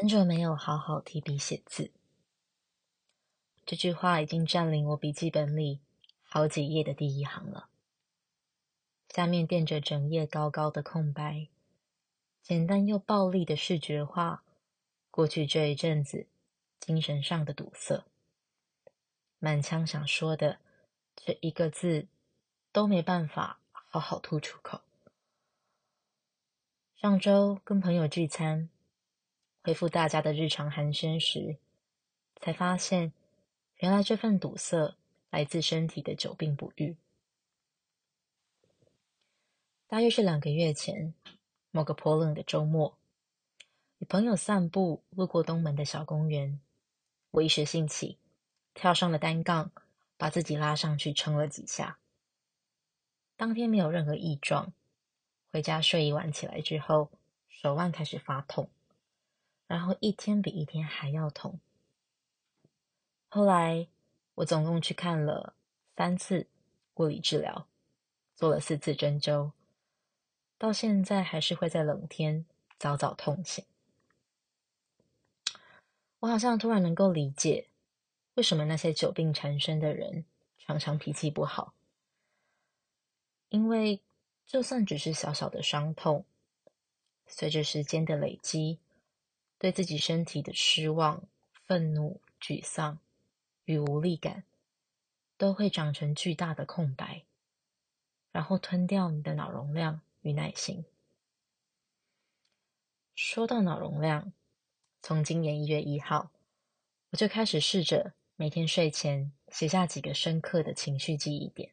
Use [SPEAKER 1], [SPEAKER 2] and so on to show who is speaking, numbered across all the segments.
[SPEAKER 1] 很久没有好好提笔写字，这句话已经占领我笔记本里好几页的第一行了。下面垫着整页高高的空白，简单又暴力的视觉化过去这一阵子精神上的堵塞。满腔想说的，却一个字都没办法好好吐出口。上周跟朋友聚餐，回复大家的日常寒暄时，才发现，原来这份堵塞来自身体的久病不愈。大约是两个月前，某个颇冷的周末，与朋友散步，路过东门的小公园，我一时兴起，跳上了单杠，把自己拉上去撑了几下。当天没有任何异状。回家睡一晚，起来之后手腕开始发痛，然后一天比一天还要痛。后来我总共去看了三次物理治疗，做了四次针灸，到现在还是会在冷天早早痛醒。我好像突然能够理解，为什么那些久病缠身的人常常脾气不好，因为。就算只是小小的伤痛，随着时间的累积，对自己身体的失望、愤怒、沮丧与无力感，都会长成巨大的空白，然后吞掉你的脑容量与耐心。说到脑容量，从今年一月一号，我就开始试着每天睡前写下几个深刻的情绪记忆点。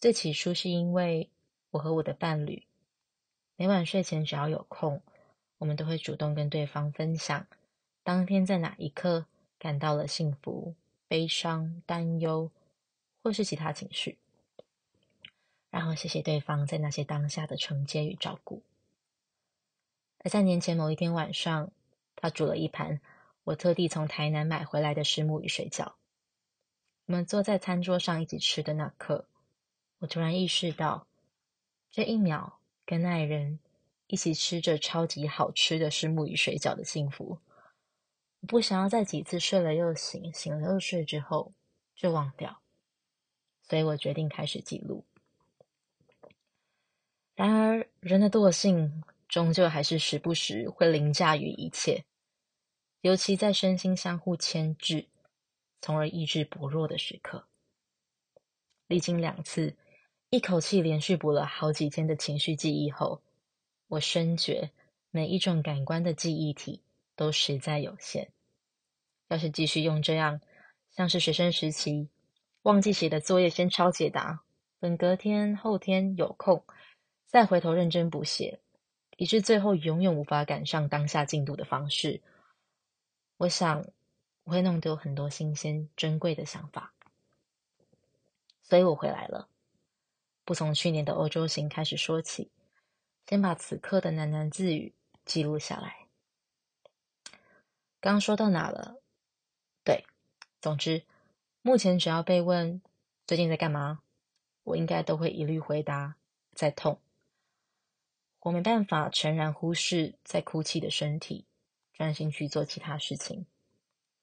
[SPEAKER 1] 最起初是因为我和我的伴侣每晚睡前只要有空，我们都会主动跟对方分享当天在哪一刻感到了幸福、悲伤、担忧，或是其他情绪，然后谢谢对方在那些当下的承接与照顾。而在年前某一天晚上，他煮了一盘我特地从台南买回来的虱目鱼水饺，我们坐在餐桌上一起吃的那刻。我突然意识到，这一秒跟爱人一起吃着超级好吃的虱目鱼水饺的幸福，我不想要在几次睡了又醒、醒了又睡之后就忘掉，所以我决定开始记录。然而，人的惰性终究还是时不时会凌驾于一切，尤其在身心相互牵制，从而意志薄弱的时刻。历经两次。一口气连续补了好几天的情绪记忆后，我深觉每一种感官的记忆体都实在有限。要是继续用这样，像是学生时期忘记写的作业先抄解答，等隔天后天有空再回头认真补写，以致最后永远无法赶上当下进度的方式，我想我会弄丢很多新鲜珍贵的想法。所以我回来了。不从去年的欧洲行开始说起，先把此刻的喃喃自语记录下来。刚说到哪了？对，总之，目前只要被问最近在干嘛，我应该都会一律回答在痛。我没办法全然忽视在哭泣的身体，专心去做其他事情。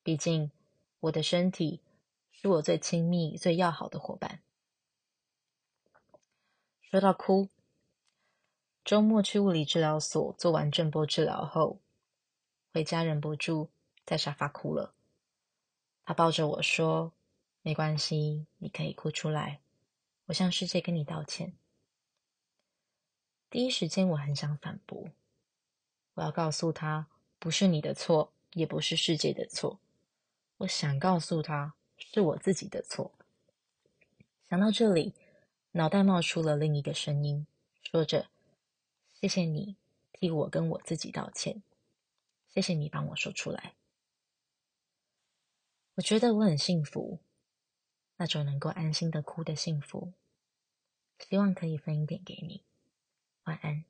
[SPEAKER 1] 毕竟，我的身体是我最亲密、最要好的伙伴。说到哭，周末去物理治疗所做完震波治疗后，回家忍不住在沙发哭了。他抱着我说：“没关系，你可以哭出来，我向世界跟你道歉。”第一时间我很想反驳，我要告诉他，不是你的错，也不是世界的错。我想告诉他，是我自己的错。想到这里。脑袋冒出了另一个声音，说着：“谢谢你替我跟我自己道歉，谢谢你帮我说出来。我觉得我很幸福，那种能够安心的哭的幸福，希望可以分一点给你。晚安。”